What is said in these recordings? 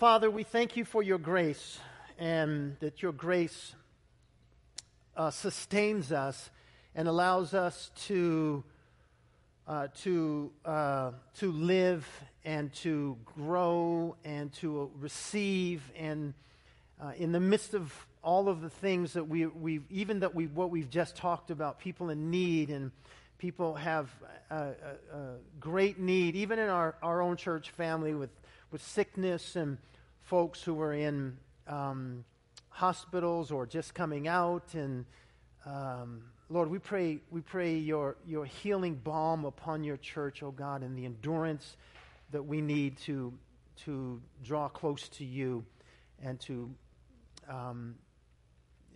Father, we thank you for your grace and that your grace uh, sustains us and allows us to, uh, to, uh, to live and to grow and to receive and uh, in the midst of all of the things that we, we even that we, what we've just talked about, people in need and people have a, a, a great need, even in our, our own church family with, with sickness and folks who are in um, hospitals or just coming out. And um, Lord, we pray, we pray your, your healing balm upon your church, oh God, and the endurance that we need to, to draw close to you and to um,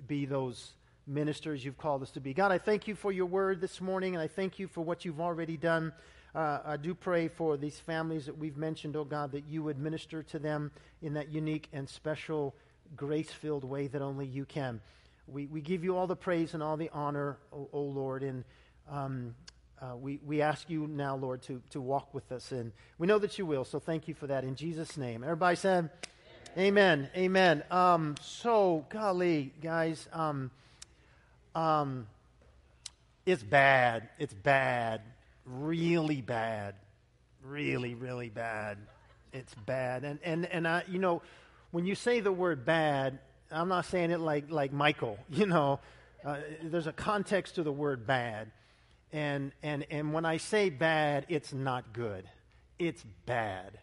be those ministers you've called us to be. God, I thank you for your word this morning, and I thank you for what you've already done. Uh, I do pray for these families that we've mentioned, oh God, that you would minister to them in that unique and special, grace filled way that only you can. We, we give you all the praise and all the honor, O, oh, Lord, and um, uh, we, we ask you now, Lord, to, to walk with us. And we know that you will, so thank you for that in Jesus' name. Everybody said, Amen. Amen. Um, so, golly, guys. Um, um, it's bad. It's bad. Really bad. Really, really bad. It's bad. And, and, and I, you know, when you say the word bad, I'm not saying it like, like Michael, you know. Uh, there's a context to the word bad. And, and, and when I say bad, it's not good. It's bad.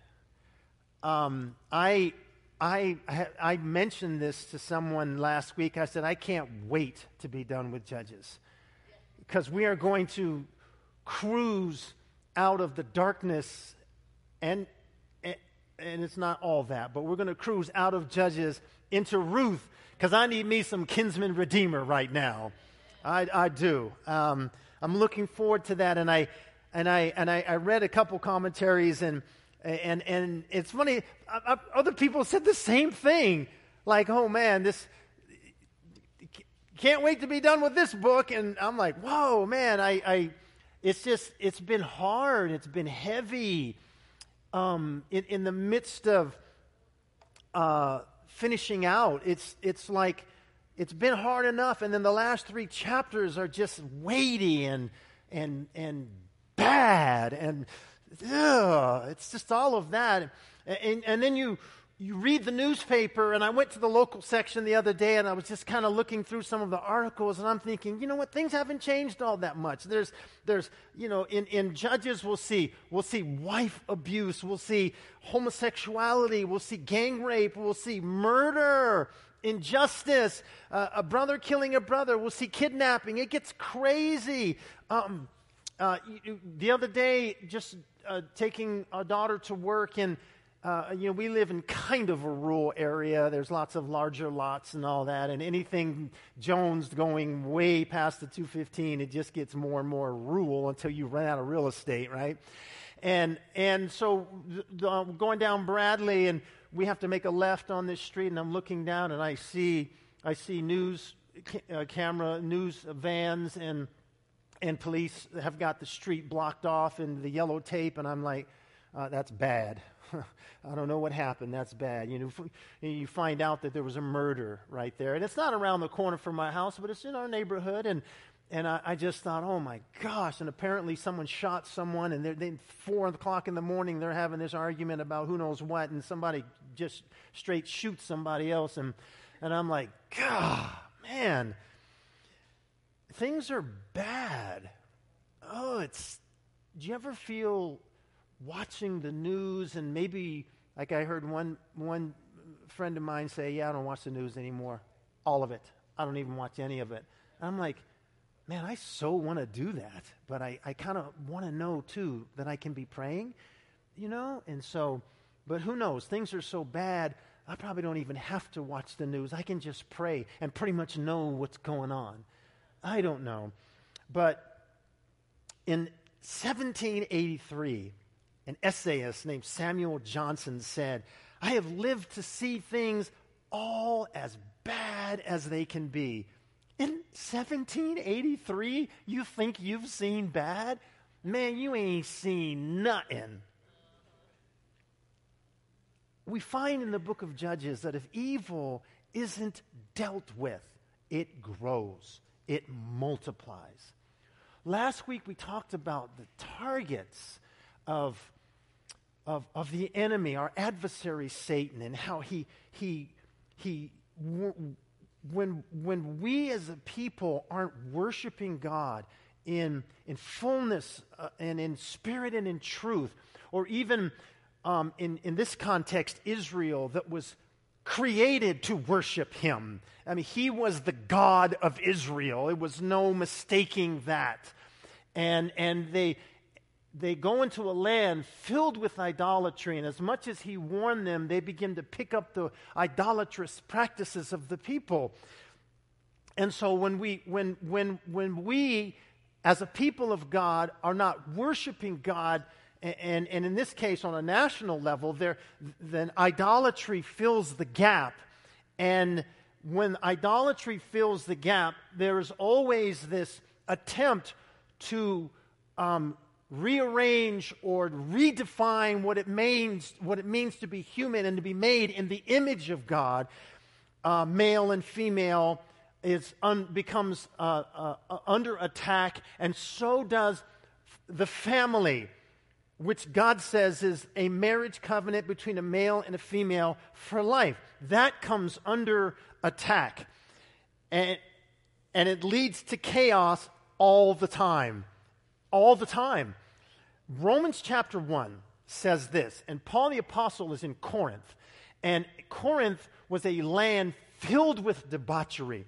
Um, I, I, I mentioned this to someone last week. I said, I can't wait to be done with Judges because we are going to cruise out of the darkness and, and, it's not all that, but we're going to cruise out of Judges into Ruth because I need me some kinsman redeemer right now. I, I do. Um, I'm looking forward to that. And I, and I, and I, I read a couple commentaries and and, and it's funny, I, I, other people said the same thing. Like, oh man, this, can't wait to be done with this book. And I'm like, whoa, man, I it's just, it's been hard. It's been heavy. Um, in, in the midst of uh, finishing out, it's, it's like, it's been hard enough. And then the last three chapters are just weighty and, and, and bad. And, ugh, it's just all of that. And, and then you, you read the newspaper, and I went to the local section the other day, and I was just kind of looking through some of the articles, and I'm thinking, you know what, things haven't changed all that much. There's, there's, you know, in, in Judges, we'll see, we'll see wife abuse, we'll see homosexuality, we'll see gang rape, we'll see murder, injustice, uh, a brother killing a brother, we'll see kidnapping. It gets crazy. Um, uh, the other day, just uh, taking a daughter to work, and uh, you know we live in kind of a rural area. There's lots of larger lots and all that, and anything Jones going way past the 215, it just gets more and more rural until you run out of real estate, right? And and so uh, going down Bradley, and we have to make a left on this street, and I'm looking down, and I see I see news uh, camera, news vans, and and police have got the street blocked off and the yellow tape, and I'm like, uh, that's bad. I don't know what happened. That's bad. You know, you find out that there was a murder right there, and it's not around the corner from my house, but it's in our neighborhood. And and I, I just thought, oh my gosh! And apparently, someone shot someone, and they, four o'clock in the morning, they're having this argument about who knows what, and somebody just straight shoots somebody else, and and I'm like, God, man things are bad. Oh, it's. Do you ever feel watching the news and maybe, like I heard one, one friend of mine say, Yeah, I don't watch the news anymore. All of it. I don't even watch any of it. And I'm like, Man, I so want to do that, but I, I kind of want to know too that I can be praying, you know? And so, but who knows? Things are so bad. I probably don't even have to watch the news. I can just pray and pretty much know what's going on. I don't know. But in 1783, an essayist named Samuel Johnson said, I have lived to see things all as bad as they can be. In 1783, you think you've seen bad? Man, you ain't seen nothing. we find in the book of Judges that if evil isn't dealt with, it grows, it multiplies. Last week we talked about the targets of, of, of the enemy, our adversary Satan, and how he, he, he when, when we as a people aren't worshiping God in, in fullness uh, and in spirit and in truth, or even um, in, in this context, Israel that was created to worship him. I mean, he was the God of Israel. It was no mistaking that. And, and they, they go into a land filled with idolatry, and as much as he warned them, they begin to pick up the idolatrous practices of the people. And so when we, when, when, when we as a people of God are not worshiping God, and, and in this case on a national level, there, then idolatry fills the gap. And when idolatry fills the gap, there is always this attempt to um, rearrange or redefine what it means what it means to be human and to be made in the image of God, uh, male and female, is un, becomes uh, uh, uh under attack, and so does the family, which God says is a marriage covenant between a male and a female for life. That comes under attack, and and it leads to chaos all the time, all the time. Romans chapter 1 says this, and Paul the Apostle is in Corinth, and Corinth was a land filled with debauchery.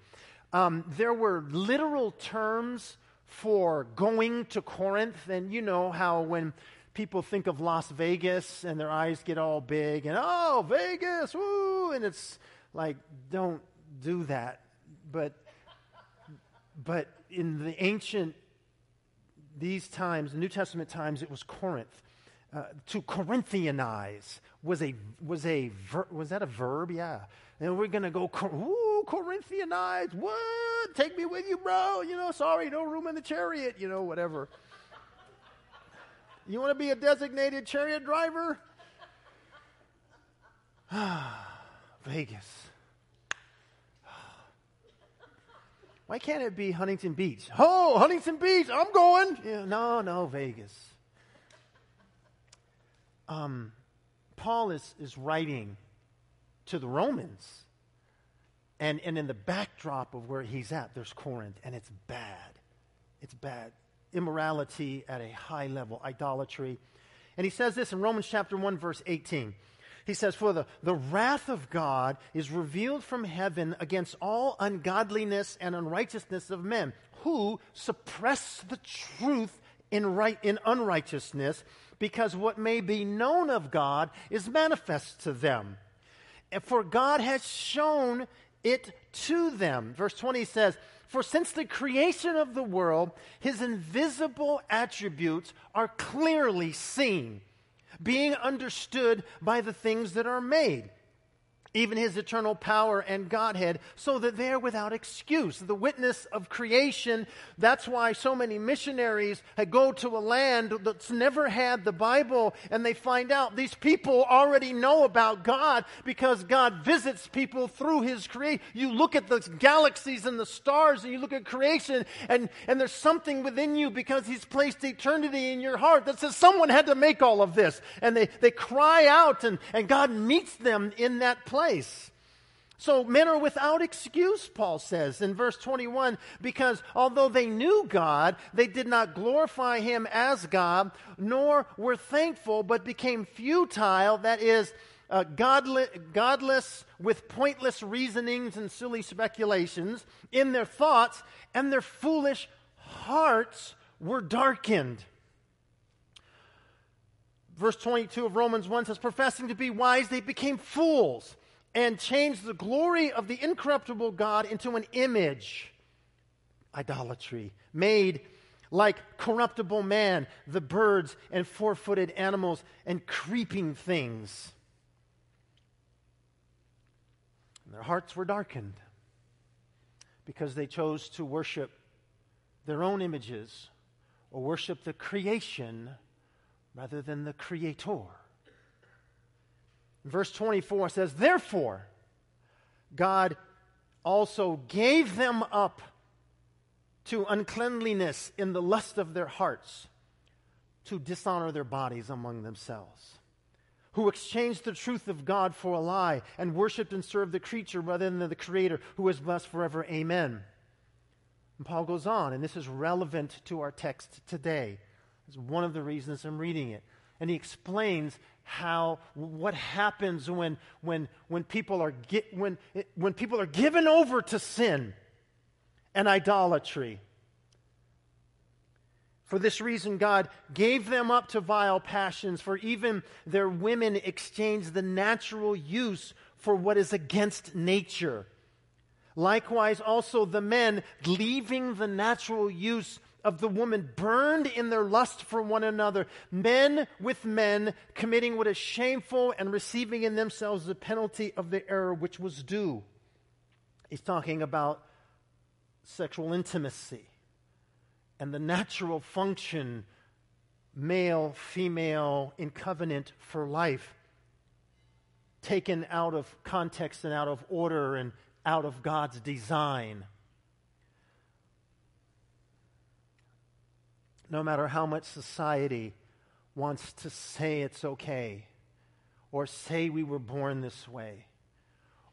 Um, there were literal terms for going to Corinth, and you know how when people think of Las Vegas and their eyes get all big and, oh, Vegas, woo, and it's like, don't do that. But, but in the ancient these times, New Testament times, it was Corinth. Uh, to Corinthianize was a was a ver- was that a verb? Yeah. And we're gonna go. Ooh, Corinthianize. What? Take me with you, bro. You know, sorry, no room in the chariot. You know, whatever. You want to be a designated chariot driver? Vegas. Why can't it be Huntington Beach? Oh, Huntington Beach, I'm going. Yeah, no, no, Vegas. Um, Paul is, is writing to the Romans. And, and in the backdrop of where he's at, there's Corinth, and it's bad. It's bad. Immorality at a high level, idolatry. And he says this in Romans chapter 1, verse 18. He says, For the, the wrath of God is revealed from heaven against all ungodliness and unrighteousness of men, who suppress the truth in, right, in unrighteousness, because what may be known of God is manifest to them. For God has shown it to them. Verse 20 says, For since the creation of the world, his invisible attributes are clearly seen being understood by the things that are made even his eternal power and Godhead, so that they're without excuse. The witness of creation, that's why so many missionaries go to a land that's never had the Bible and they find out these people already know about God because God visits people through his creation. You look at the galaxies and the stars and you look at creation and, and there's something within you because he's placed eternity in your heart that says someone had to make all of this. And they, they cry out and, and God meets them in that place place. So men are without excuse, Paul says in verse 21, because although they knew God, they did not glorify him as God, nor were thankful, but became futile, that is, uh, godless, godless with pointless reasonings and silly speculations in their thoughts, and their foolish hearts were darkened. Verse 22 of Romans 1 says, Professing to be wise, they became fools and changed the glory of the incorruptible God into an image, idolatry, made like corruptible man, the birds and four footed animals and creeping things. And their hearts were darkened because they chose to worship their own images or worship the creation rather than the creator. Verse 24 says, Therefore, God also gave them up to uncleanliness in the lust of their hearts to dishonor their bodies among themselves, who exchanged the truth of God for a lie and worshiped and served the creature rather than the Creator, who is blessed forever. Amen. And Paul goes on, and this is relevant to our text today. It's one of the reasons I'm reading it. And he explains how what happens when when when people are get, when when people are given over to sin and idolatry for this reason, God gave them up to vile passions, for even their women exchanged the natural use for what is against nature. Likewise, also the men, leaving the natural use of the woman, burned in their lust for one another, men with men, committing what is shameful and receiving in themselves the penalty of the error which was due. He's talking about sexual intimacy and the natural function, male, female, in covenant for life, taken out of context and out of order and out of God's design. No matter how much society wants to say it's okay, or say we were born this way,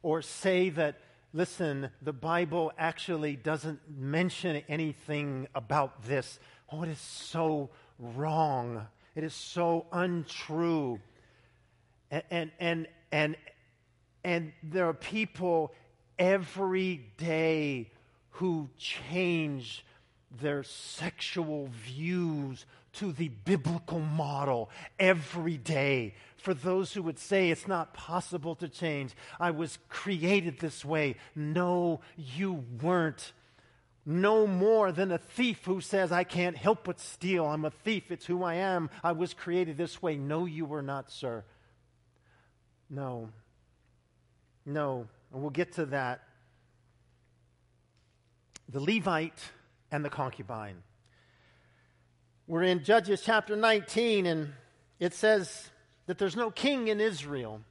or say that listen, the Bible actually doesn't mention anything about this. Oh, it is so wrong. It is so untrue. And, and, and, and, and there are people every day who change their sexual views to the biblical model every day. For those who would say it's not possible to change, I was created this way. No, you weren't. No more than a thief who says, I can't help but steal. I'm a thief. It's who I am. I was created this way. No, you were not, sir. No. No. And we'll get to that. The Levite and the concubine. We're in Judges chapter 19, and it says that there's no king in Israel.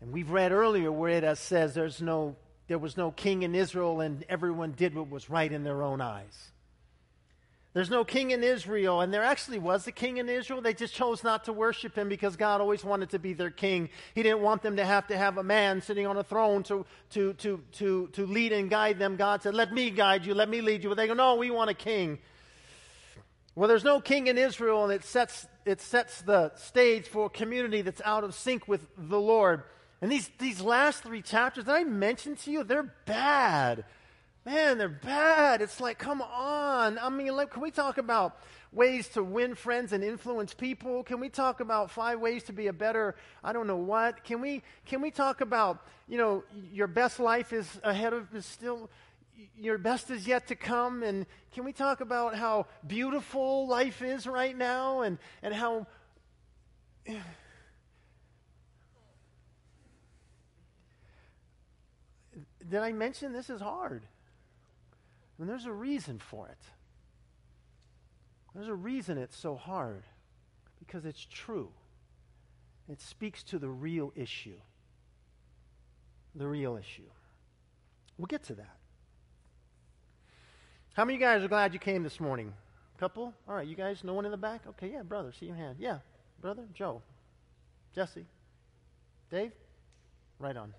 And we've read earlier where it says there's no, there was no king in Israel, and everyone did what was right in their own eyes. There's no king in Israel, and there actually was a king in Israel. They just chose not to worship him because God always wanted to be their king. He didn't want them to have to have a man sitting on a throne to, to, to, to, to lead and guide them. God said, Let me guide you, let me lead you. But they go, No, we want a king. Well, there's no king in Israel, and it sets, it sets the stage for a community that's out of sync with the Lord. And these, these last three chapters that I mentioned to you, they're bad. Man, they're bad. It's like, come on. I mean, like, can we talk about ways to win friends and influence people? Can we talk about five ways to be a better, I don't know what? Can we, can we talk about, you know, your best life is ahead of, is still, your best is yet to come. And can we talk about how beautiful life is right now and, and how. Did I mention this is hard? And there's a reason for it. There's a reason it's so hard because it's true. It speaks to the real issue. The real issue. We'll get to that. How many of you guys are glad you came this morning? Couple? All right, you guys, no one in the back? Okay, yeah, brother, see your hand. Yeah, brother, Joe, Jesse, Dave, right on.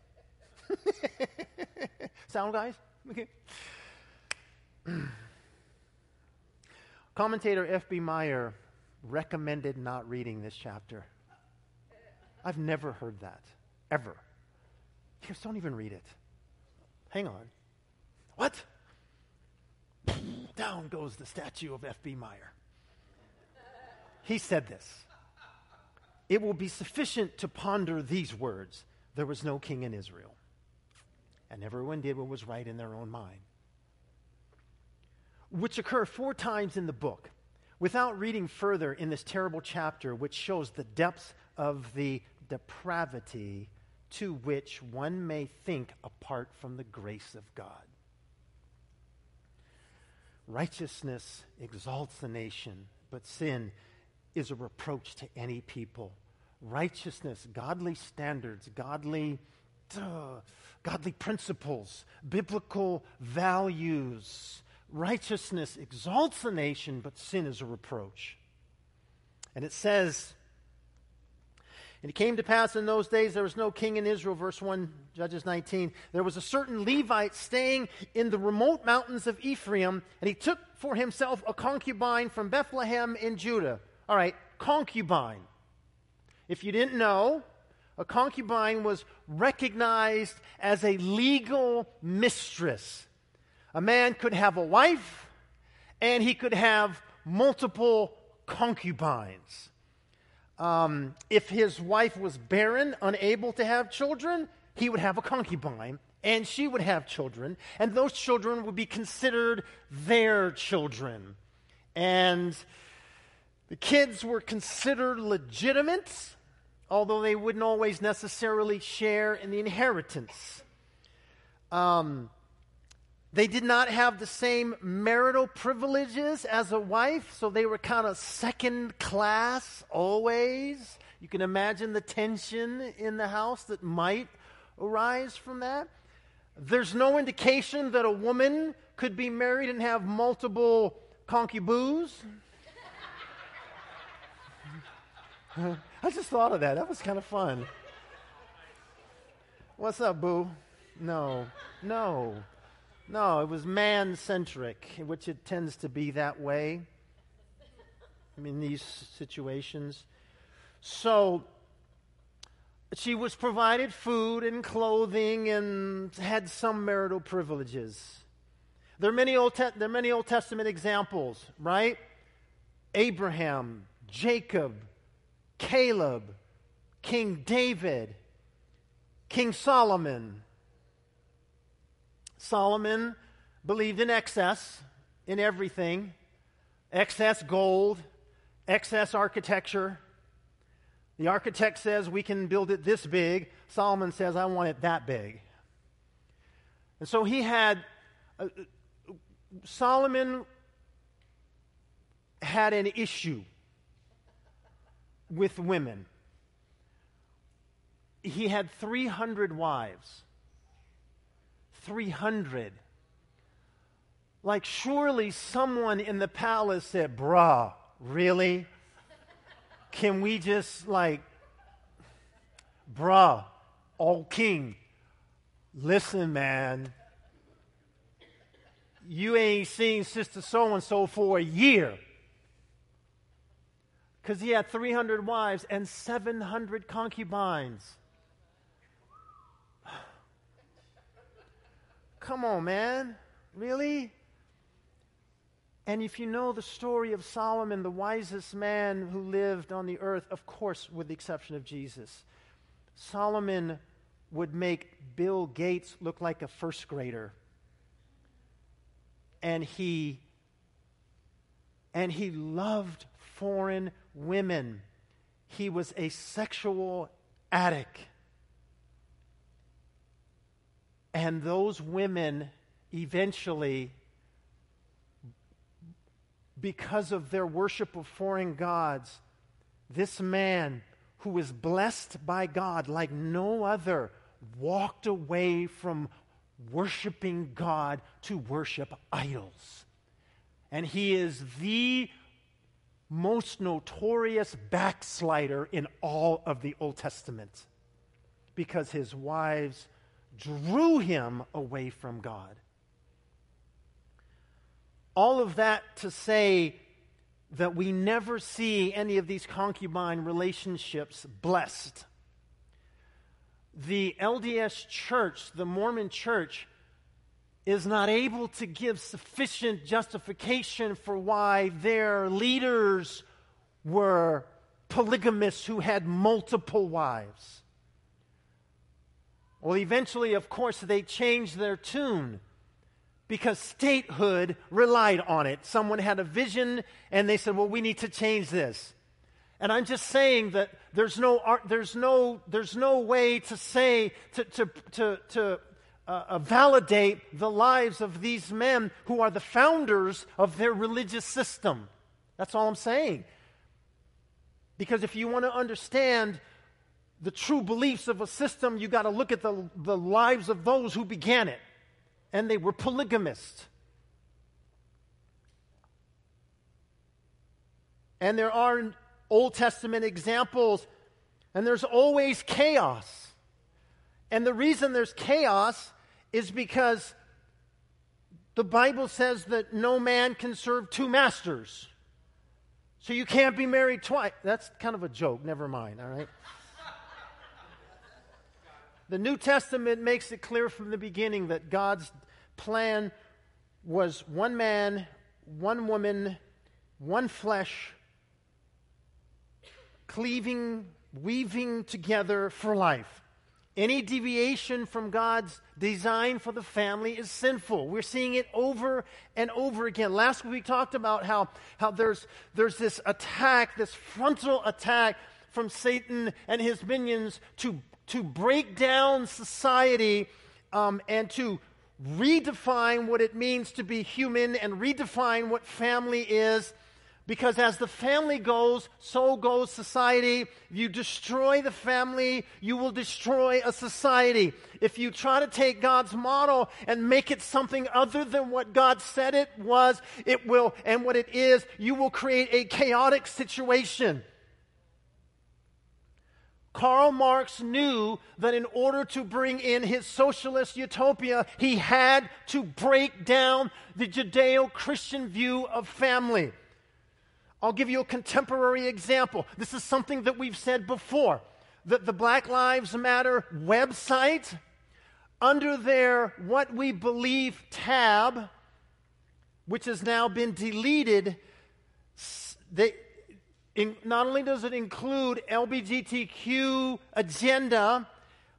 Sound guys? Okay. Commentator F.B. Meyer recommended not reading this chapter. I've never heard that, ever. Just don't even read it. Hang on. What? Down goes the statue of F.B. Meyer. He said this It will be sufficient to ponder these words there was no king in Israel, and everyone did what was right in their own mind. Which occur four times in the book without reading further in this terrible chapter, which shows the depths of the depravity to which one may think apart from the grace of God. Righteousness exalts the nation, but sin is a reproach to any people. righteousness, godly standards, godly, godly principles, biblical values. Righteousness exalts a nation, but sin is a reproach. And it says, and it came to pass in those days there was no king in Israel, verse 1, Judges 19. There was a certain Levite staying in the remote mountains of Ephraim, and he took for himself a concubine from Bethlehem in Judah. All right, concubine. If you didn't know, a concubine was recognized as a legal mistress. A man could have a wife, and he could have multiple concubines. Um, if his wife was barren, unable to have children, he would have a concubine and she would have children, and those children would be considered their children. And the kids were considered legitimate, although they wouldn't always necessarily share in the inheritance. Um, they did not have the same marital privileges as a wife, so they were kind of second class always. You can imagine the tension in the house that might arise from that. There's no indication that a woman could be married and have multiple concubines. I just thought of that. That was kind of fun. What's up, boo? No, no. No, it was man centric, which it tends to be that way in these situations. So she was provided food and clothing and had some marital privileges. There are many Old, Te- there are many Old Testament examples, right? Abraham, Jacob, Caleb, King David, King Solomon, Solomon believed in excess in everything excess gold, excess architecture. The architect says we can build it this big. Solomon says, I want it that big. And so he had, uh, Solomon had an issue with women. He had 300 wives. 300. Like, surely someone in the palace said, Bruh, really? Can we just, like, bruh, oh king, listen, man. You ain't seen Sister So and so for a year. Because he had 300 wives and 700 concubines. Come on, man. Really? And if you know the story of Solomon, the wisest man who lived on the earth, of course, with the exception of Jesus, Solomon would make Bill Gates look like a first grader. And he and he loved foreign women. He was a sexual addict. And those women eventually, because of their worship of foreign gods, this man who was blessed by God like no other walked away from worshiping God to worship idols. And he is the most notorious backslider in all of the Old Testament because his wives drew him away from God. All of that to say that we never see any of these concubine relationships blessed. The LDS church, the Mormon church, is not able to give sufficient justification for why their leaders were polygamists who had multiple wives. Well, eventually, of course, they changed their tune because statehood relied on it. Someone had a vision and they said, well, we need to change this. And I'm just saying that there's no, there's no, there's no way to say, to, to, to, to uh, uh, validate the lives of these men who are the founders of their religious system. That's all I'm saying. Because if you want to understand the true beliefs of a system, you got to look at the, the lives of those who began it. And they were polygamists. And there are Old Testament examples, and there's always chaos. And the reason there's chaos is because the Bible says that no man can serve two masters. So you can't be married twice. That's kind of a joke. Never mind, all right? The New Testament makes it clear from the beginning that God's plan was one man, one woman, one flesh, cleaving, weaving together for life. Any deviation from God's design for the family is sinful. We're seeing it over and over again. Last week we talked about how, how there's, there's this attack, this frontal attack from Satan and his minions to, to break down society um, and to redefine what it means to be human and redefine what family is because as the family goes, so goes society. If you destroy the family, you will destroy a society. If you try to take God's model and make it something other than what God said it was, it will, and what it is, you will create a chaotic situation. Karl Marx knew that in order to bring in his socialist utopia, he had to break down the Judeo Christian view of family. I'll give you a contemporary example. This is something that we've said before. That the Black Lives Matter website, under their What We Believe tab, which has now been deleted, they, in, not only does it include LGBTQ agenda,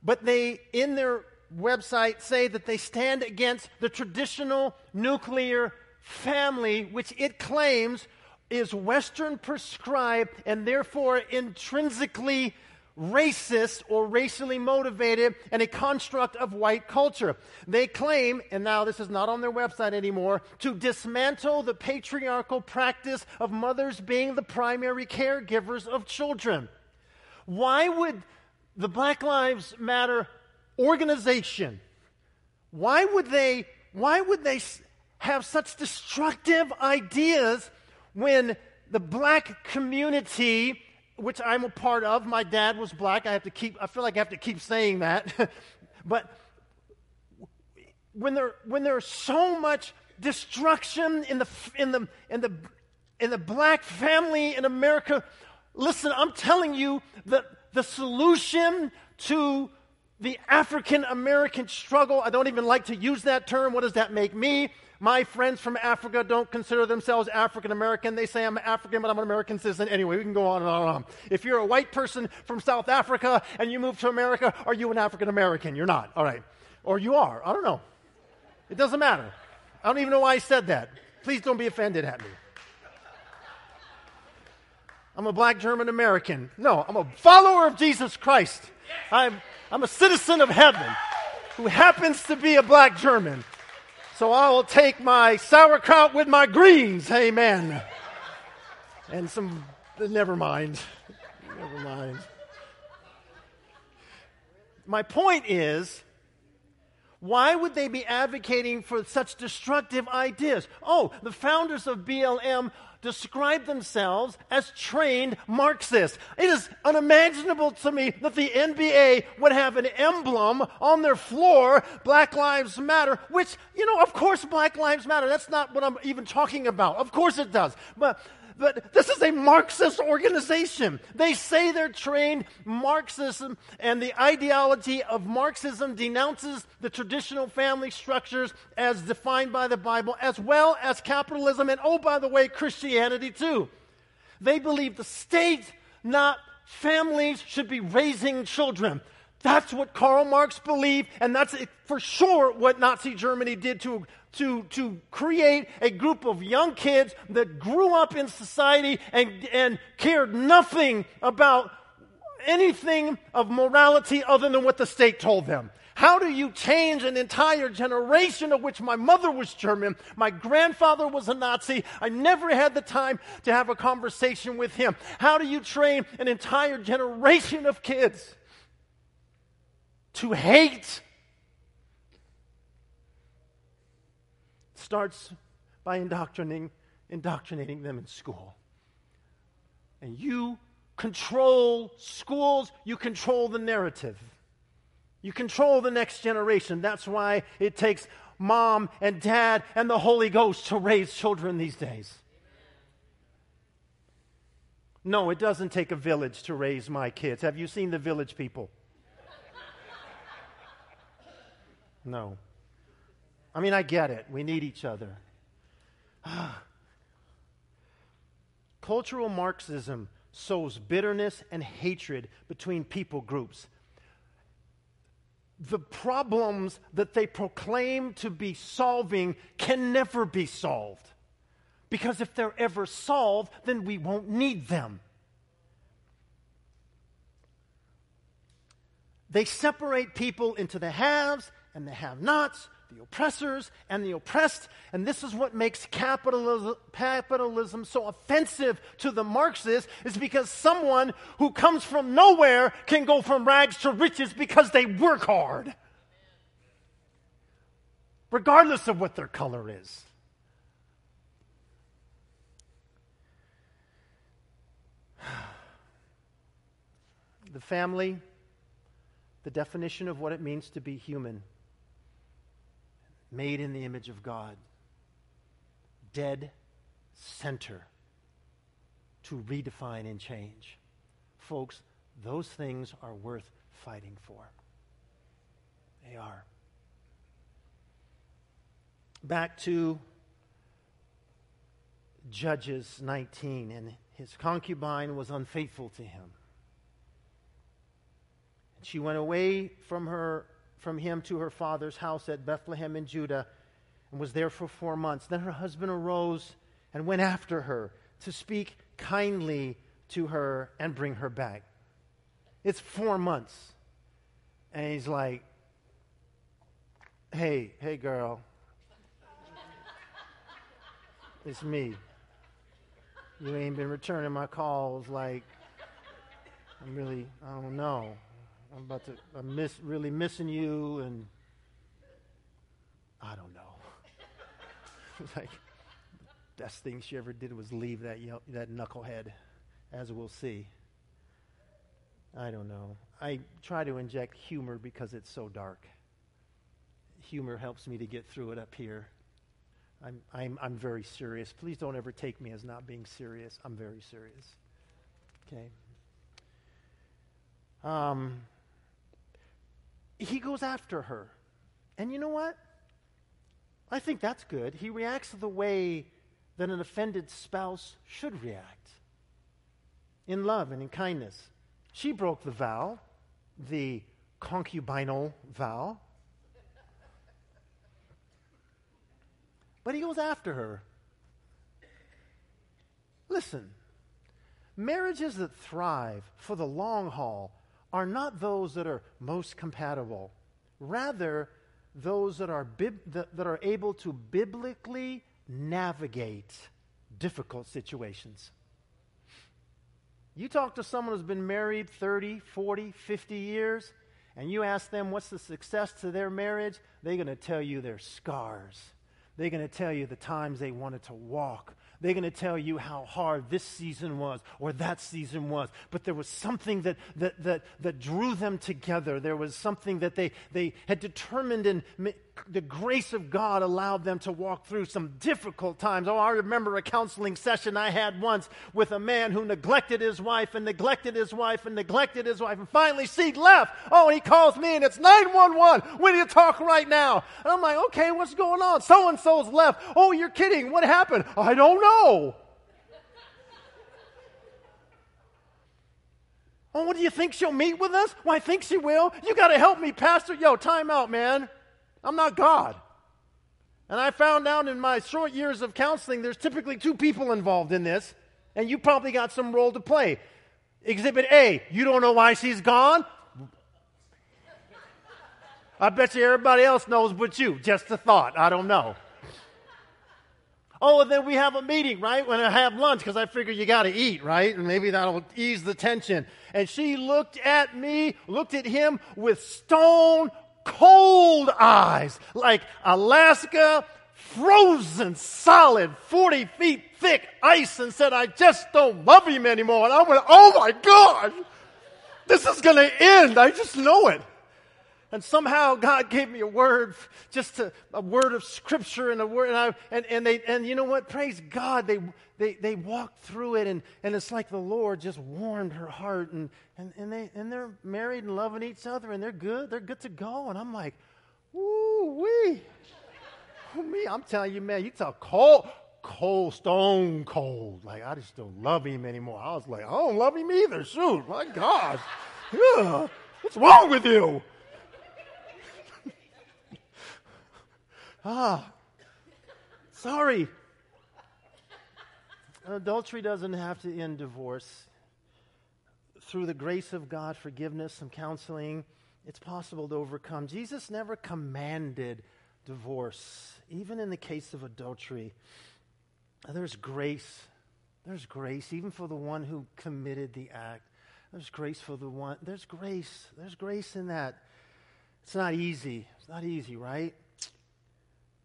but they, in their website, say that they stand against the traditional nuclear family, which it claims is Western prescribed and therefore intrinsically racist or racially motivated and a construct of white culture. They claim, and now this is not on their website anymore, to dismantle the patriarchal practice of mothers being the primary caregivers of children. Why would the Black Lives Matter organization, why would they, why would they have such destructive ideas when the black community, which I'm a part of, my dad was black. I have to keep, I feel like I have to keep saying that. but when, there, when there's so much destruction in the, in, the, in, the, in the black family in America, listen, I'm telling you that the solution to the African American struggle, I don't even like to use that term. What does that make me? My friends from Africa don't consider themselves African American. They say I'm African, but I'm an American citizen. Anyway, we can go on and on and on. If you're a white person from South Africa and you move to America, are you an African American? You're not. All right. Or you are. I don't know. It doesn't matter. I don't even know why I said that. Please don't be offended at me. I'm a black German American. No, I'm a follower of Jesus Christ. I'm, I'm a citizen of heaven who happens to be a black German. So I will take my sauerkraut with my greens. Amen. And some, never mind. Never mind. My point is, why would they be advocating for such destructive ideas? Oh, the founders of BLM describe themselves as trained Marxists. It is unimaginable to me that the NBA would have an emblem on their floor, Black Lives Matter, which, you know, of course Black Lives Matter. That's not what I'm even talking about. Of course it does. But but this is a Marxist organization. They say they're trained Marxism, and the ideology of Marxism denounces the traditional family structures as defined by the Bible, as well as capitalism, and oh, by the way, Christianity too. They believe the state, not families, should be raising children. That's what Karl Marx believed, and that's for sure what Nazi Germany did to, to, to create a group of young kids that grew up in society and, and cared nothing about anything of morality other than what the state told them. How do you change an entire generation of which my mother was German? My grandfather was a Nazi. I never had the time to have a conversation with him. How do you train an entire generation of kids? To hate starts by indoctrinating, indoctrinating them in school. And you control schools, you control the narrative. You control the next generation. That's why it takes mom and dad and the Holy Ghost to raise children these days. No, it doesn't take a village to raise my kids. Have you seen the village people? No. I mean, I get it. We need each other. Cultural Marxism sows bitterness and hatred between people groups. The problems that they proclaim to be solving can never be solved. Because if they're ever solved, then we won't need them. They separate people into the haves and the have nots, the oppressors and the oppressed. And this is what makes capitalism, capitalism so offensive to the Marxists, is because someone who comes from nowhere can go from rags to riches because they work hard, regardless of what their color is. The family, the definition of what it means to be human made in the image of God, dead center to redefine and change. Folks, those things are worth fighting for. They are. Back to Judges 19, and his concubine was unfaithful to him. And she went away from her from him to her father's house at Bethlehem in Judah and was there for four months. Then her husband arose and went after her to speak kindly to her and bring her back. It's four months. And he's like, hey, hey, girl. It's me. You ain't been returning my calls. Like, I'm really, I don't know. I'm about to, I'm miss, really missing you, and I don't know. like, best thing she ever did was leave that, that knucklehead, as we'll see. I don't know. I try to inject humor because it's so dark. Humor helps me to get through it up here. I'm, I'm, I'm very serious. Please don't ever take me as not being serious. I'm very serious. Okay? Um, he goes after her. And you know what? I think that's good. He reacts the way that an offended spouse should react in love and in kindness. She broke the vow, the concubinal vow. But he goes after her. Listen, marriages that thrive for the long haul are not those that are most compatible, rather, those that are, bib- that, that are able to biblically navigate difficult situations. You talk to someone who's been married 30, 40, 50 years, and you ask them what's the success to their marriage, they're going to tell you their scars. They're going to tell you the times they wanted to walk they're going to tell you how hard this season was or that season was. But there was something that, that, that, that drew them together. There was something that they, they had determined and the grace of God allowed them to walk through some difficult times. Oh, I remember a counseling session I had once with a man who neglected his wife and neglected his wife and neglected his wife. And finally, she left. Oh, he calls me and it's 911. We need to talk right now. And I'm like, okay, what's going on? So and so's left. Oh, you're kidding. What happened? I don't know. Oh, what do you think she'll meet with us? Well, I think she will. You got to help me, Pastor. Yo, time out, man. I'm not God. And I found out in my short years of counseling, there's typically two people involved in this, and you probably got some role to play. Exhibit A, you don't know why she's gone? I bet you everybody else knows but you. Just a thought. I don't know. Oh, and then we have a meeting, right? When I have lunch, because I figure you got to eat, right? And maybe that'll ease the tension. And she looked at me, looked at him with stone cold eyes, like Alaska frozen solid 40 feet thick ice, and said, I just don't love him anymore. And I went, Oh my gosh, this is going to end. I just know it. And somehow God gave me a word, just a, a word of scripture and a word. And, I, and, and, they, and you know what? Praise God. They, they, they walked through it, and, and it's like the Lord just warmed her heart. And, and, and, they, and they're married and loving each other, and they're good. They're good to go. And I'm like, woo wee. Me, I'm telling you, man, you talk cold, cold, stone cold. Like, I just don't love him anymore. I was like, I don't love him either. Shoot, my gosh. Yeah. What's wrong with you? Ah, sorry. Adultery doesn't have to end divorce. Through the grace of God, forgiveness, some counseling, it's possible to overcome. Jesus never commanded divorce, even in the case of adultery. There's grace. There's grace, even for the one who committed the act. There's grace for the one. There's grace. There's grace in that. It's not easy. It's not easy, right?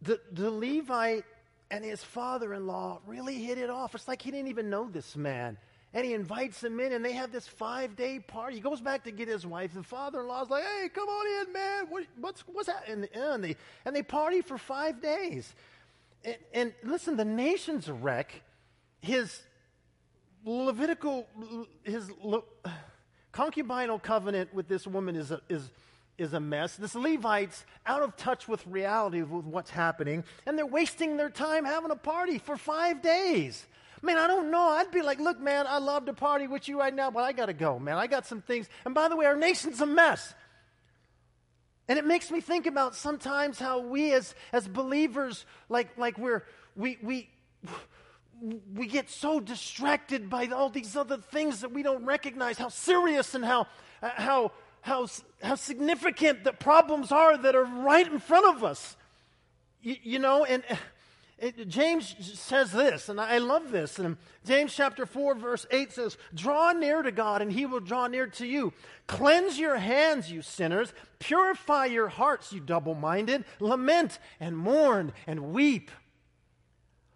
The, the Levite and his father in law really hit it off. It's like he didn't even know this man. And he invites him in, and they have this five day party. He goes back to get his wife. The father in law's like, hey, come on in, man. What, what's, what's that? And, and, they, and they party for five days. And, and listen, the nation's a wreck. His Levitical, his Le, concubinal covenant with this woman is, a, is is a mess. This Levite's out of touch with reality with what's happening, and they're wasting their time having a party for five days. Man, I don't know. I'd be like, look, man, I love to party with you right now, but I got to go, man. I got some things. And by the way, our nation's a mess. And it makes me think about sometimes how we as, as believers, like, like we're, we, we, we get so distracted by all these other things that we don't recognize how serious and how, how, how, how significant the problems are that are right in front of us. You, you know, and it, James says this, and I love this. And James chapter 4, verse 8 says, Draw near to God, and he will draw near to you. Cleanse your hands, you sinners. Purify your hearts, you double minded. Lament and mourn and weep.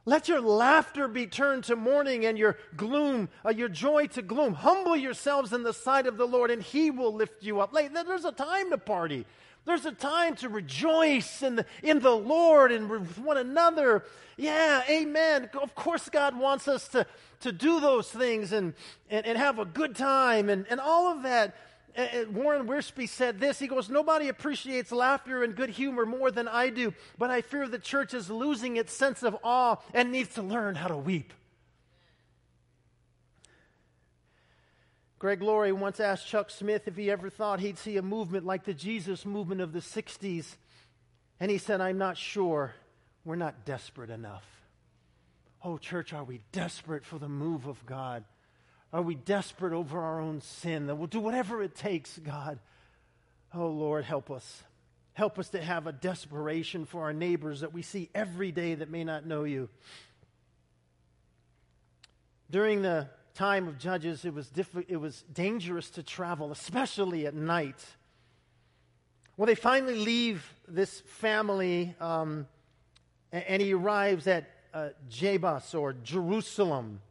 Let your laughter be turned to mourning and your gloom, uh, your joy to gloom. Humble yourselves in the sight of the Lord, and He will lift you up. There's a time to party. There's a time to rejoice in the, in the Lord and with one another. Yeah, amen. Of course, God wants us to, to do those things and, and, and have a good time and, and all of that. Warren Wiersbe said this. He goes, Nobody appreciates laughter and good humor more than I do, but I fear the church is losing its sense of awe and needs to learn how to weep. Greg Laurie once asked Chuck Smith if he ever thought he'd see a movement like the Jesus movement of the 60s. And he said, I'm not sure. We're not desperate enough. Oh, church, are we desperate for the move of God? Are we desperate over our own sin that we'll do whatever it takes, God? Oh, Lord, help us. Help us to have a desperation for our neighbors that we see every day that may not know you. During the time of Judges, it was, it was dangerous to travel, especially at night. Well, they finally leave this family, um, and, he arrives at uh, Jebus or Jerusalem.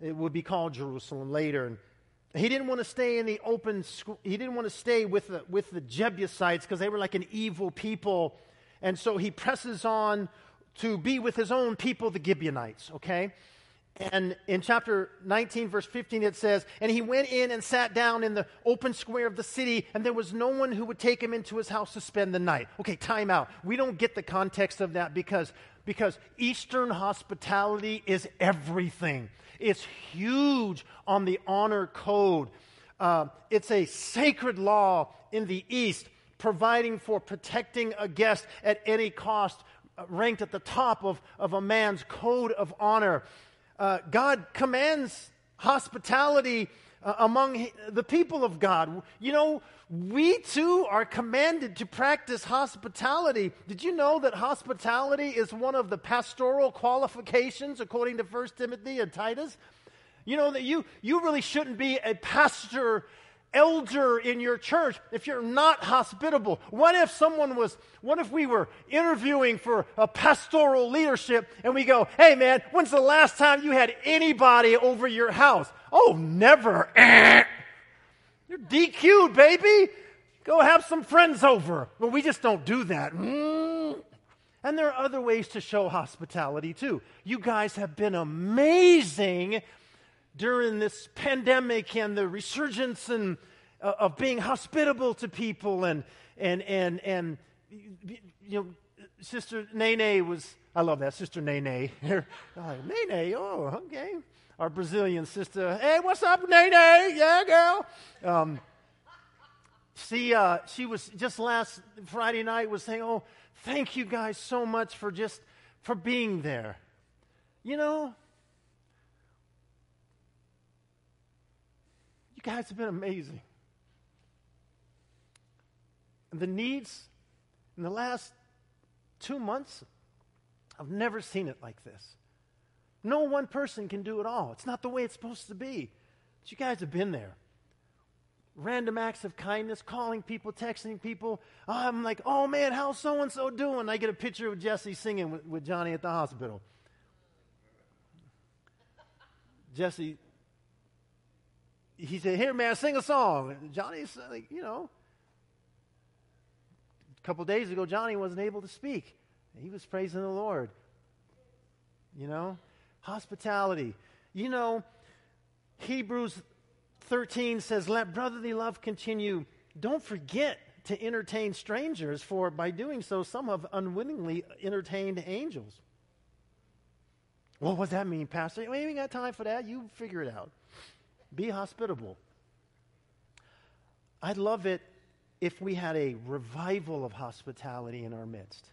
It would be called Jerusalem later. And he didn't want to stay in the open, he didn't want to stay with the, with the Jebusites because they were like an evil people. And so he presses on to be with his own people, the Gibeonites, okay? And in chapter 19, verse 15, it says, And he went in and sat down in the open square of the city, and there was no one who would take him into his house to spend the night. Okay, time out. We don't get the context of that because, because Eastern hospitality is everything. It's huge on the honor code. Uh, it's a sacred law in the East, providing for protecting a guest at any cost, uh, ranked at the top of, of a man's code of honor. Uh, God commands hospitality uh, among the people of God. You know, we too are commanded to practice hospitality. Did you know that hospitality is one of the pastoral qualifications according to 1 Timothy and Titus? You know that you, you really shouldn't be a pastor elder in your church if you're not hospitable? What if someone was, what if we were interviewing for a pastoral leadership and we go, hey man, when's the last time you had anybody over your house? Oh, never. You're DQ'd, baby. Go have some friends over. Well, we just don't do that. Mm. And there are other ways to show hospitality too. You guys have been amazing during this pandemic and the resurgence and, uh, of being hospitable to people and and and and you know sister nene was i love that sister nene. Nene oh okay. Our brazilian sister. Hey what's up nene? Yeah girl. Um, she uh, she was just last friday night was saying oh thank you guys so much for just for being there. You know guys have been amazing. And the needs in the last two months, I've never seen it like this. No one person can do it all. It's not the way it's supposed to be. But you guys have been there. Random acts of kindness, calling people, texting people. Ah, I'm like, oh man, how's so and so doing? I get a picture of Jesse singing with, with Johnny at the hospital. Jesse he said, Here, man, sing a song. Johnny's like, you know. A couple days ago, Johnny wasn't able to speak. He was praising the Lord. You know? Hospitality. You know, Hebrews 13 says, Let brotherly love continue. Don't forget to entertain strangers, for by doing so, some have unwittingly entertained angels. Well, what does that mean, Pastor? We ain't got time for that. You figure it out. Be hospitable. I'd love it if we had a revival of hospitality in our midst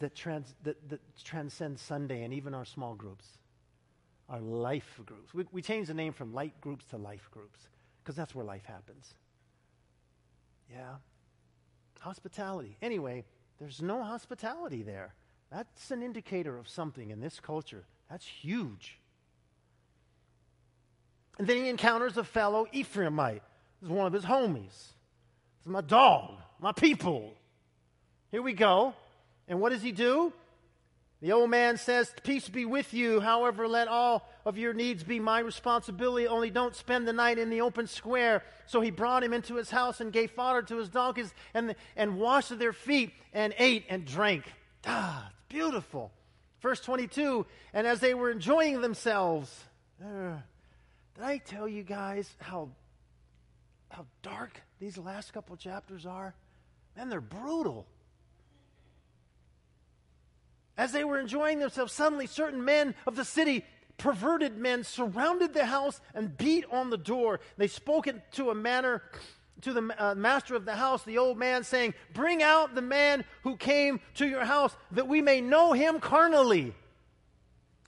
that, trans, that, that transcends Sunday and even our small groups, our life groups. We, we changed the name from light groups to life groups because that's where life happens. Yeah. Hospitality. Anyway, there's no hospitality there. That's an indicator of something in this culture. That's huge. And then he encounters a fellow Ephraimite. This is one of his homies. This is my dog, my people. Here we go. And what does he do? The old man says, Peace be with you. However, let all of your needs be my responsibility. Only don't spend the night in the open square. So he brought him into his house and gave fodder to his donkeys and, and washed their feet and ate and drank. Ah, it's beautiful. Verse 22 And as they were enjoying themselves, uh, did I tell you guys how, how dark these last couple chapters are? Man, they're brutal. As they were enjoying themselves, suddenly certain men of the city, perverted men, surrounded the house and beat on the door. They spoke it to a manner to the uh, master of the house, the old man, saying, Bring out the man who came to your house that we may know him carnally.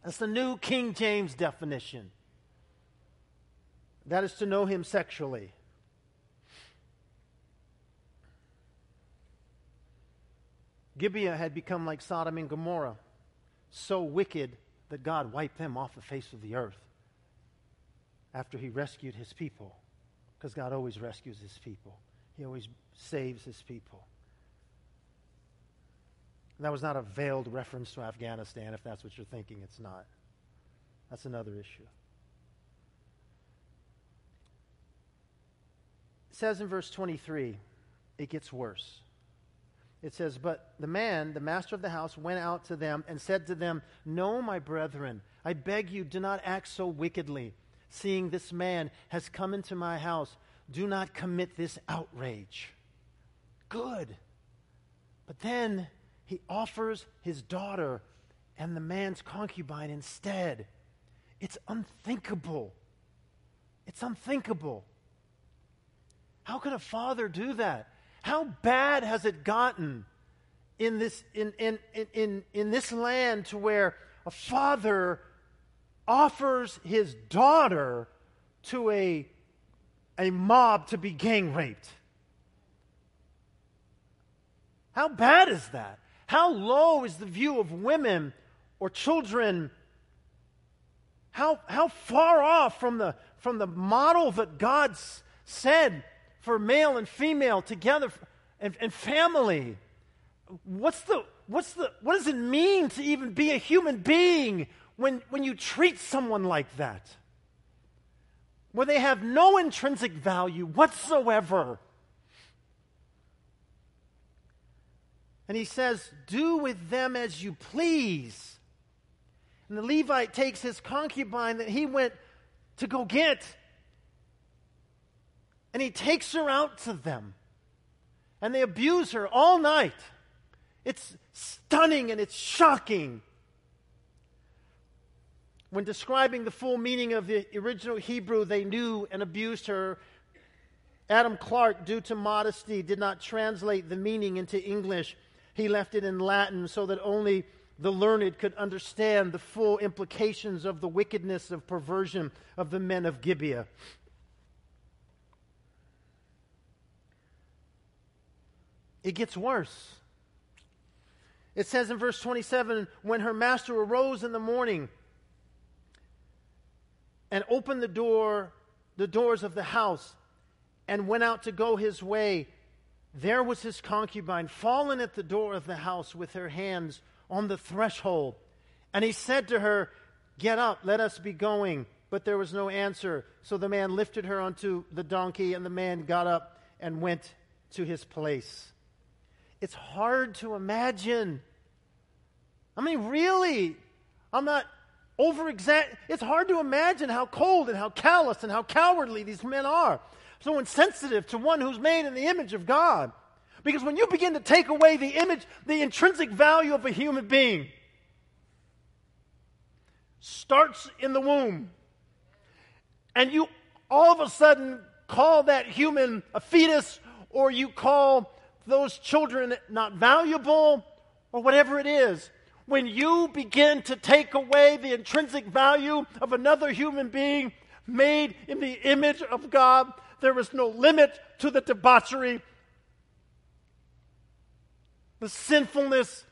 That's the new King James definition. That is to know him sexually. Gibeah had become like Sodom and Gomorrah, so wicked that God wiped them off the face of the earth after he rescued his people. Because God always rescues his people, he always saves his people. that was not a veiled reference to Afghanistan, if that's what you're thinking. It's not. That's another issue. Says in verse 23, it gets worse. It says, But the man, the master of the house, went out to them and said to them, No, my brethren, I beg you, do not act so wickedly. Seeing this man has come into my house, do not commit this outrage. Good. But then he offers his daughter and the man's concubine instead. It's unthinkable. It's unthinkable. How could a father do that? How bad has it gotten in this, in, in, in, in, this land to where a father offers his daughter to a, a mob to be gang raped. How bad is that? How low is the view of women or children? How, how far off from the, from the model that God said for male and female together and, and family? What's the, what's the, what does it mean to even be a human being when, when you treat someone like that? Where they have no intrinsic value whatsoever. And he says, Do with them as you please. And the Levite takes his concubine that he went to go get, and he takes her out to them. And they abuse her all night. It's stunning and it's shocking. When describing the full meaning of the original Hebrew, they knew and abused her. Adam Clarke, due to modesty, did not translate the meaning into English. He left it in Latin so that only the learned could understand the full implications of the wickedness of perversion of the men of Gibeah. It gets worse. It says in verse 27 when her master arose in the morning and opened the door, the doors of the house, and went out to go his way, there was his concubine fallen at the door of the house with her hands on the threshold. And he said to her, Get up, let us be going. But there was no answer. So the man lifted her onto the donkey, and the man got up and went to his place. It's hard to imagine. I mean, really, I'm not over It's hard to imagine how cold and how callous and how cowardly these men are so insensitive to one who's made in the image of God. Because when you begin to take away the image, the intrinsic value of a human being, starts in the womb, and you all of a sudden call that human a fetus, or you call those children not valuable, or whatever it is, when you begin to take away the intrinsic value of another human being made in the image of God, there is no limit to the debauchery, the sinfulness,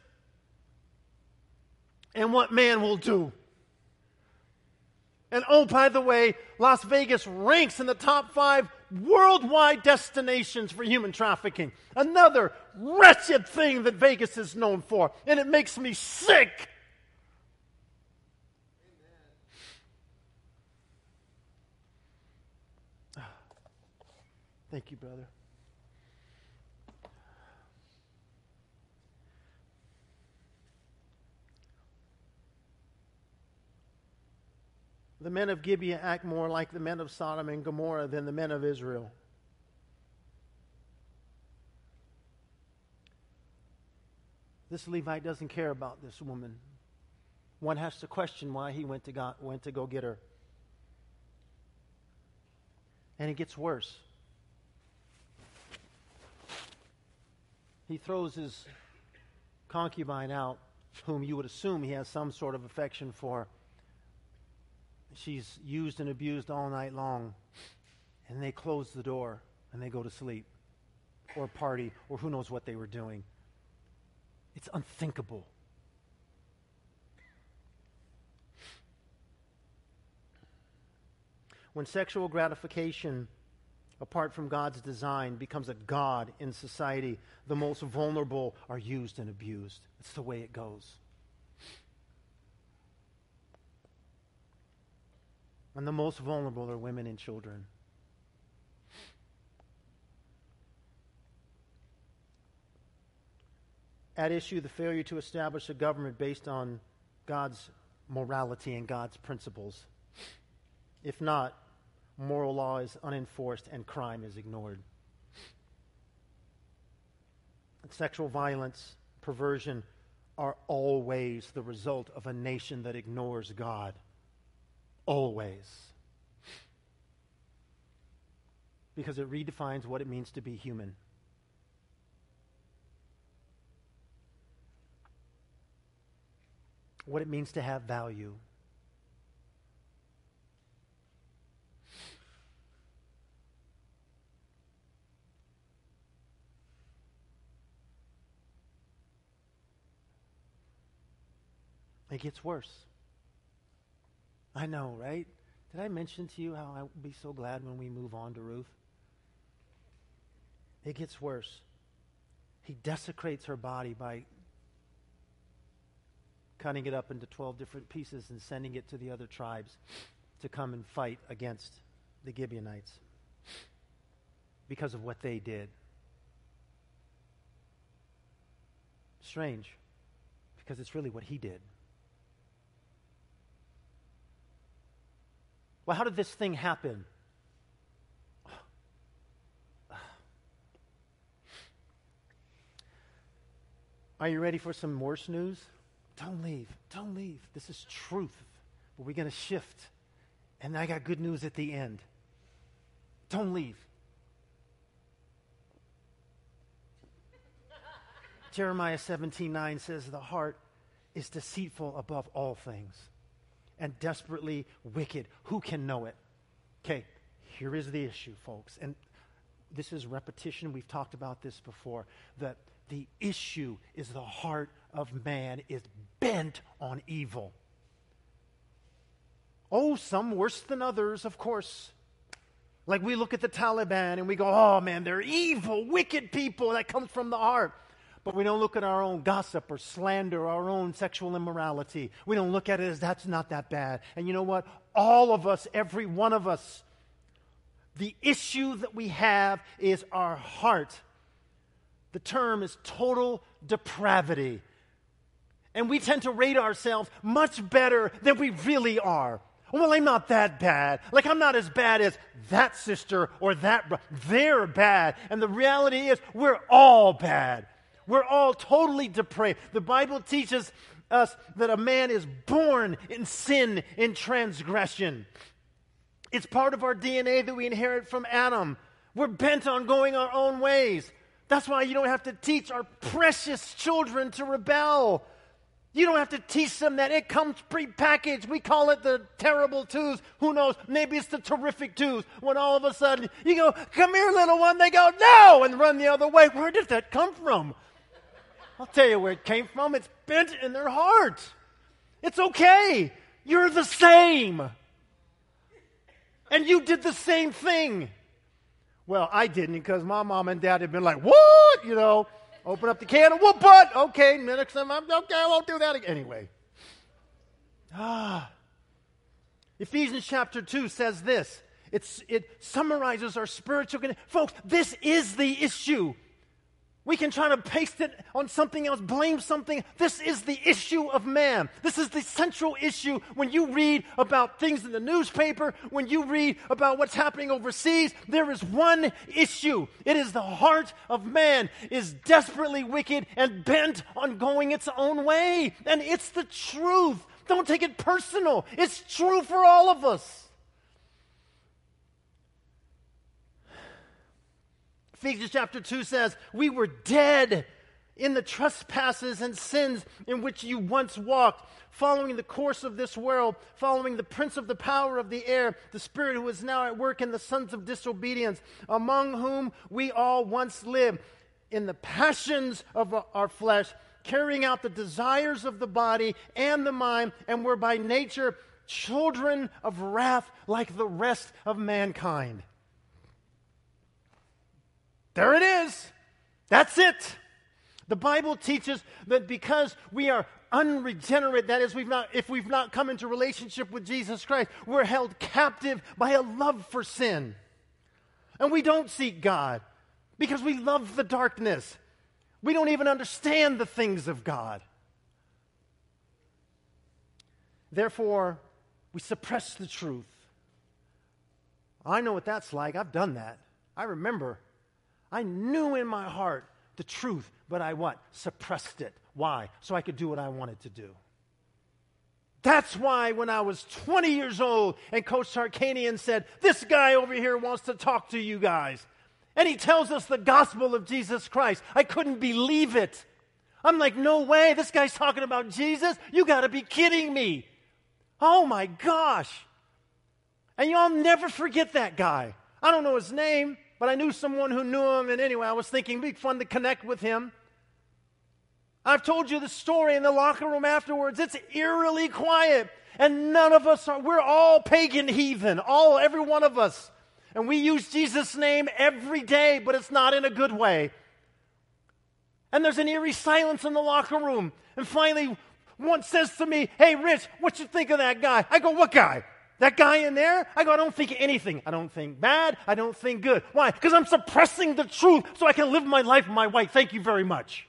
and what man will do. And oh, by the way, Las Vegas ranks in the top five worldwide destinations for human trafficking. Another wretched thing that Vegas is known for. And it makes me sick. Ah. Thank you, brother. The men of Gibeah act more like the men of Sodom and Gomorrah than the men of Israel. This Levite doesn't care about this woman. One has to question why he went to, God, went to go get her. And it gets worse. he throws his concubine out, whom you would assume he has some sort of affection for. She's used and abused all night long. And they close the door and they go to sleep or party or who knows what they were doing. It's unthinkable. When sexual gratification apart from God's design, becomes a God in society. The most vulnerable are used and abused. It's the way it goes. And the most vulnerable are women and children. At issue, the failure to establish a government based on God's morality and God's principles. If not, moral law is unenforced, and crime is ignored. Sexual violence, perversion are always the result of a nation that ignores God always. Because it redefines what it means to be human. What it means to have value. It gets worse. I know, right? Did I mention to you how I'll be so glad when we move on to Ruth? It gets worse. He desecrates her body by cutting it up into 12 different pieces and sending it to the other tribes to come and fight against the Gibeonites because of what they did. Strange, because it's really what he did. Well, how did this thing happen? Are you ready for some worse news? Don't leave. Don't leave. This is truth. But we're going to shift. And I got good news at the end. Don't leave. Jeremiah 17 9 says, The heart is deceitful above all things and desperately wicked. Who can know it? Okay, here is the issue, folks. And this is repetition. We've talked about this before. That the issue is the heart of man is bent on evil. Oh, some worse than others, of course. Like we look at the Taliban and we go, oh man, they're evil, wicked people. That comes from the heart. But we don't look at our own gossip or slander, our own sexual immorality. We don't look at it as that's not that bad. And you know what? All of us, every one of us, the issue that we have is our heart. The term is total depravity. And we tend to rate ourselves much better than we really are. Well, I'm not that bad. Like, I'm not as bad as that sister or that brother. They're bad. And the reality is, we're all bad. We're all totally depraved. The Bible teaches us that a man is born in sin, in transgression. It's part of our DNA that we inherit from Adam. We're bent on going our own ways. That's why you don't have to teach our precious children to rebel. You don't have to teach them that it comes prepackaged. We call it the terrible twos. Who knows? Maybe it's the terrific twos. When all of a sudden you go, Come here, little one. They go, No, and run the other way. Where did that come from? I'll tell you where it came from. It's bent in their heart. It's okay. You're the same. And you did the same thing. Well, I didn't because my mom and dad had been like, what? You know, open up the can of whoop butt. Okay, next time I'm okay, I won't do that again. Anyway. Ah. Ephesians chapter 2 says this. It's, it summarizes our spiritual condition. Folks, this is the issue. We can try to paste it on something else, blame something. This is the issue of man. This is the central issue when you read about things in the newspaper, when you read about what's happening overseas. There is one issue. It is the heart of man is desperately wicked and bent on going its own way. And it's the truth. Don't take it personal. It's true for all of us. Ephesians chapter 2 says, We were dead in the trespasses and sins in which you once walked, following the course of this world, following the prince of the power of the air, the spirit who is now at work in the sons of disobedience, among whom we all once lived in the passions of our flesh, carrying out the desires of the body and the mind, and were by nature children of wrath like the rest of mankind. There it is. That's it. The Bible teaches that because we are unregenerate, that is, we've not, if we've not come into relationship with Jesus Christ, we're held captive by a love for sin. And we don't seek God because we love the darkness. We don't even understand the things of God. Therefore, we suppress the truth. I know what that's like. I've done that. I remember I knew in my heart the truth, but I what? Suppressed it. Why? So I could do what I wanted to do. That's why when I was 20 years old and Coach Tarkanian said, This guy over here wants to talk to you guys. And he tells us the gospel of Jesus Christ. I couldn't believe it. I'm like, No way, this guy's talking about Jesus? You got to be kidding me. Oh my gosh. And y'all never forget that guy. I don't know his name but I knew someone who knew him, and anyway, I was thinking it'd be fun to connect with him. I've told you the story in the locker room afterwards. It's eerily quiet. And none of us are, we're all pagan heathen, all, every one of us. And we use Jesus' name every day, but it's not in a good way. And there's an eerie silence in the locker room. And finally, one says to me, Hey, Rich, what you think of that guy? I go, What guy? That guy in there? I go, I don't think anything. I don't think bad. I don't think good. Why? Because I'm suppressing the truth so I can live my life my way. Thank you very much.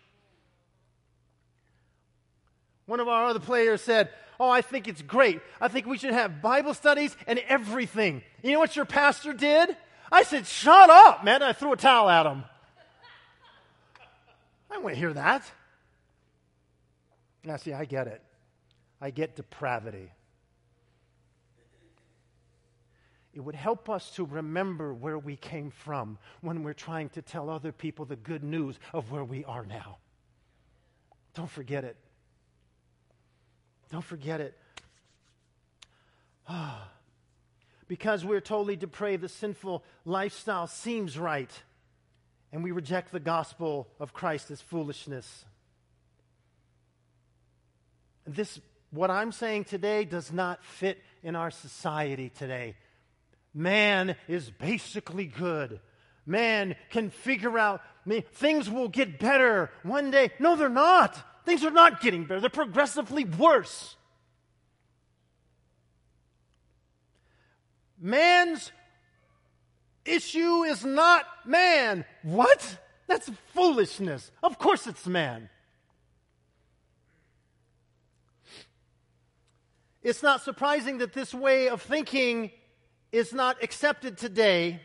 One of our other players said, Oh, I think it's great. I think we should have Bible studies and everything. You know what your pastor did? I said, Shut up, man. I threw a towel at him. I want to hear that. Now, see, I get it. I get depravity. It would help us to remember where we came from when we're trying to tell other people the good news of where we are now. Don't forget it. Don't forget it. Ah. because we're totally depraved, the sinful lifestyle seems right, and we reject the gospel of Christ as foolishness. This, what I'm saying today, does not fit in our society today. Man is basically good. Man can figure out things will get better one day. No, they're not. Things are not getting better, they're progressively worse. Man's issue is not man. What? That's foolishness. Of course it's man. It's not surprising that this way of thinking is not accepted today.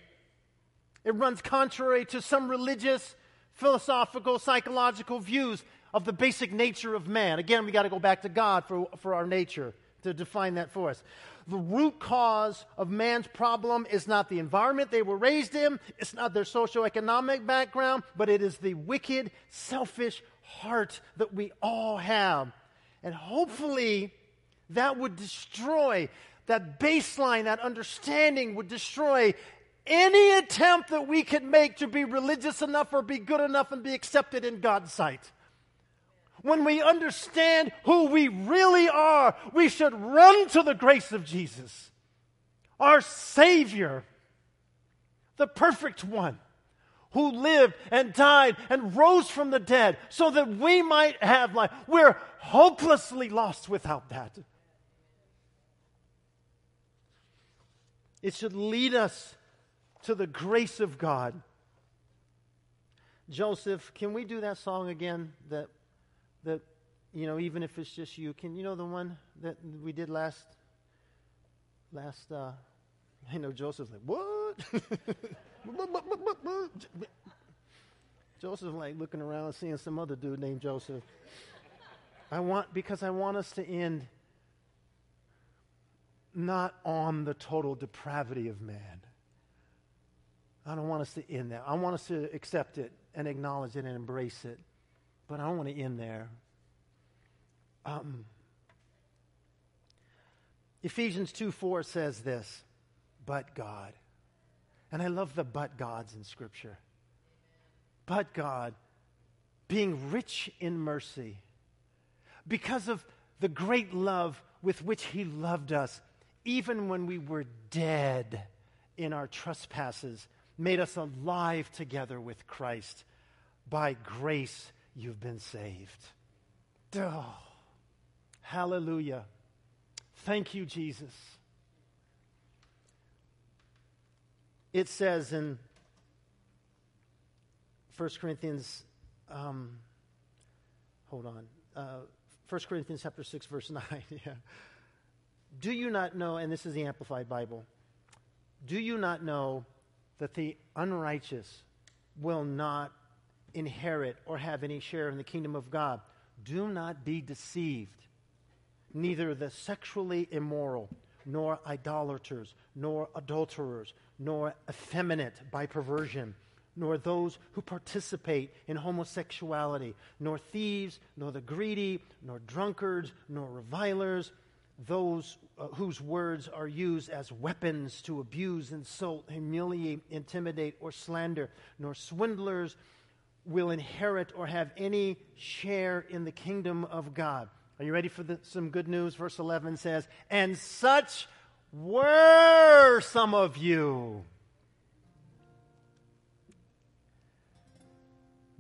It runs contrary to some religious, philosophical, psychological views of the basic nature of man. Again, we got to go back to God for, for our nature to define that for us. The root cause of man's problem is not the environment they were raised in, it's not their socioeconomic background, but it is the wicked, selfish heart that we all have. And hopefully, that would destroy that baseline, that understanding would destroy any attempt that we could make to be religious enough or be good enough and be accepted in God's sight. When we understand who we really are, we should run to the grace of Jesus, our Savior, the perfect one who lived and died and rose from the dead so that we might have life. We're hopelessly lost without that. It should lead us to the grace of God. Joseph, can we do that song again? That that, you know, even if it's just you, can you know the one that we did last, last, uh, I know Joseph's like, what? Joseph's like looking around seeing some other dude named Joseph. I want, because I want us to end not on the total depravity of man. I don't want us to end there. I want us to accept it and acknowledge it and embrace it. But I don't want to end there. Um, Ephesians 2 4 says this, but God. And I love the but gods in Scripture. But God, being rich in mercy, because of the great love with which He loved us, even when we were dead in our trespasses, made us alive together with Christ. By grace, you've been saved. Oh, hallelujah. Thank you, Jesus. It says in 1 Corinthians, um, hold on, uh, 1 Corinthians chapter 6, verse 9. yeah. Do you not know, and this is the Amplified Bible, do you not know that the unrighteous will not inherit or have any share in the kingdom of God. Do not be deceived. Neither the sexually immoral, nor idolaters, nor adulterers, nor effeminate by perversion, nor those who participate in homosexuality, nor thieves, nor the greedy, nor drunkards, nor revilers, those uh, whose words are used as weapons to abuse, insult, humiliate, intimidate, or slander, nor swindlers will inherit or have any share in the kingdom of God. Are you ready for the, some good news? Verse 11 says, And such were some of you.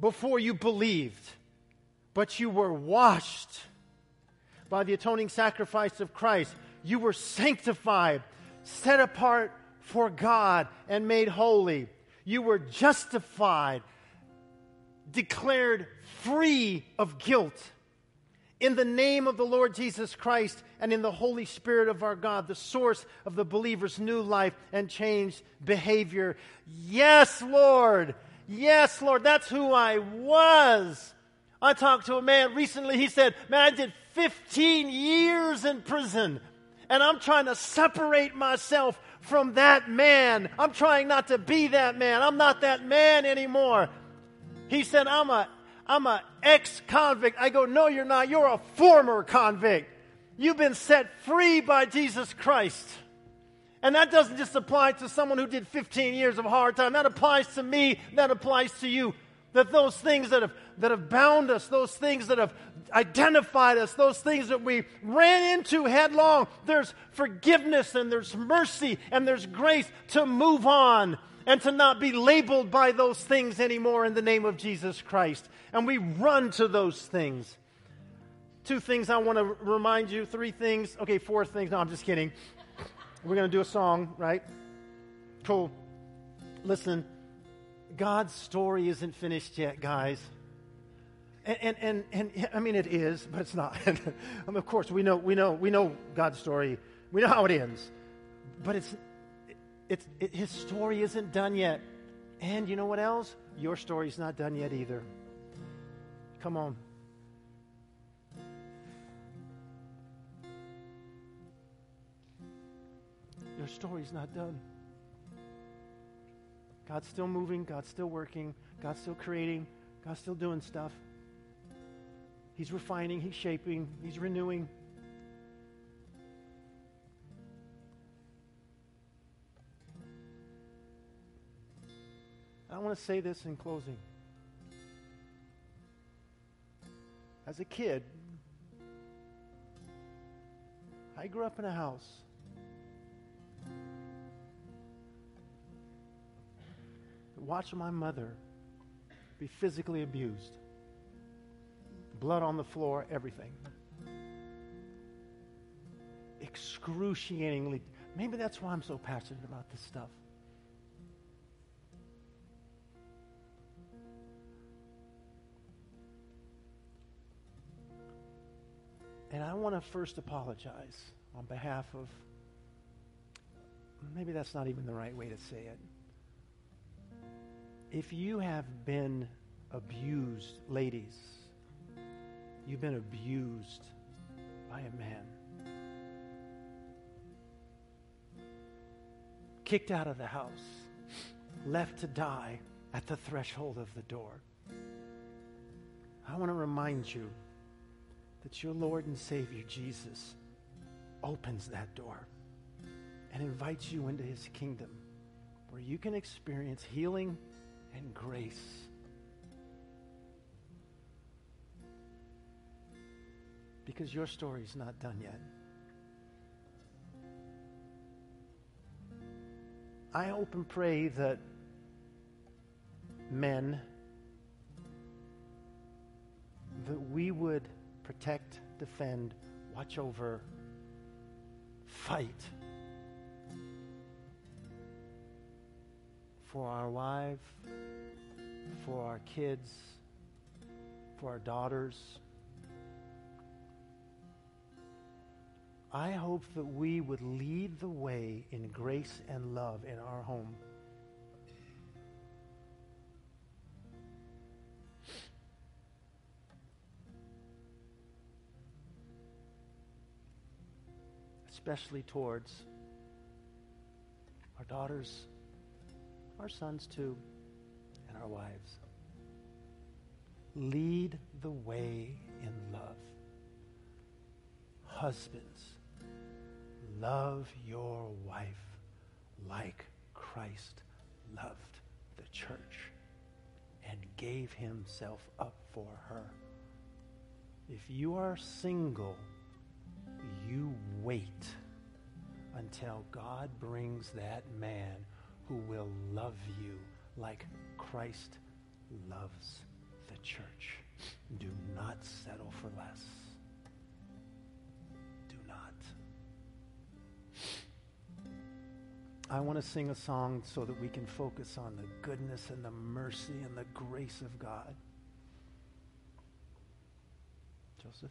Before you believed, but you were washed by the atoning sacrifice of Christ. You were sanctified, set apart for God, and made holy. You were justified, declared free of guilt. In the name of the Lord Jesus Christ and in the Holy Spirit of our God, the source of the believer's new life and changed behavior. Yes, Lord. Yes, Lord. That's who I was. I talked to a man recently. He said, Man, I did 15 years in prison, and I'm trying to separate myself from that man. I'm trying not to be that man. I'm not that man anymore. He said, I'm a I'm an ex convict. I go, No, you're not. You're a former convict. You've been set free by Jesus Christ. And that doesn't just apply to someone who did 15 years of hard time. That applies to me. That applies to you. That those things that have, that have bound us, those things that have identified us, those things that we ran into headlong, there's forgiveness and there's mercy and there's grace to move on and to not be labeled by those things anymore in the name of Jesus Christ. And we run to those things. Two things I want to remind you, three things. Okay, four things. No, I'm just kidding. We're going to do a song, right? Cool. Listen, God's story isn't finished yet, guys. And, and, and, and I mean, it is, but it's not. of course, we know, we, know, we know God's story. We know how it ends. But it's, it's, it, his story isn't done yet. And you know what else? Your story's not done yet either. Come on. Your story's not done. God's still moving, God's still working, God's still creating, God's still doing stuff. He's refining, He's shaping, He's renewing. I want to say this in closing. As a kid, I grew up in a house watching my mother be physically abused. Blood on the floor, everything. Excruciatingly. Maybe that's why I'm so passionate about this stuff. And I want to first apologize on behalf of, maybe that's not even the right way to say it. If you have been abused, ladies, you've been abused by a man, kicked out of the house, left to die at the threshold of the door. I want to remind you that your Lord and Savior Jesus opens that door and invites you into his kingdom where you can experience healing and grace. Because your story is not done yet. I hope and pray that men, that we would protect, defend, watch over, fight for our wife, for our kids, for our daughters. I hope that we would lead the way in grace and love in our home. especially towards our daughters, our sons too, and our wives. Lead the way in love. Husbands, love your wife like Christ loved the church and gave himself up for her. If you are single, you wait until God brings that man who will love you like Christ loves the church. Do not settle for less. I want to sing a song so that we can focus on the goodness and the mercy and the grace of God. Joseph?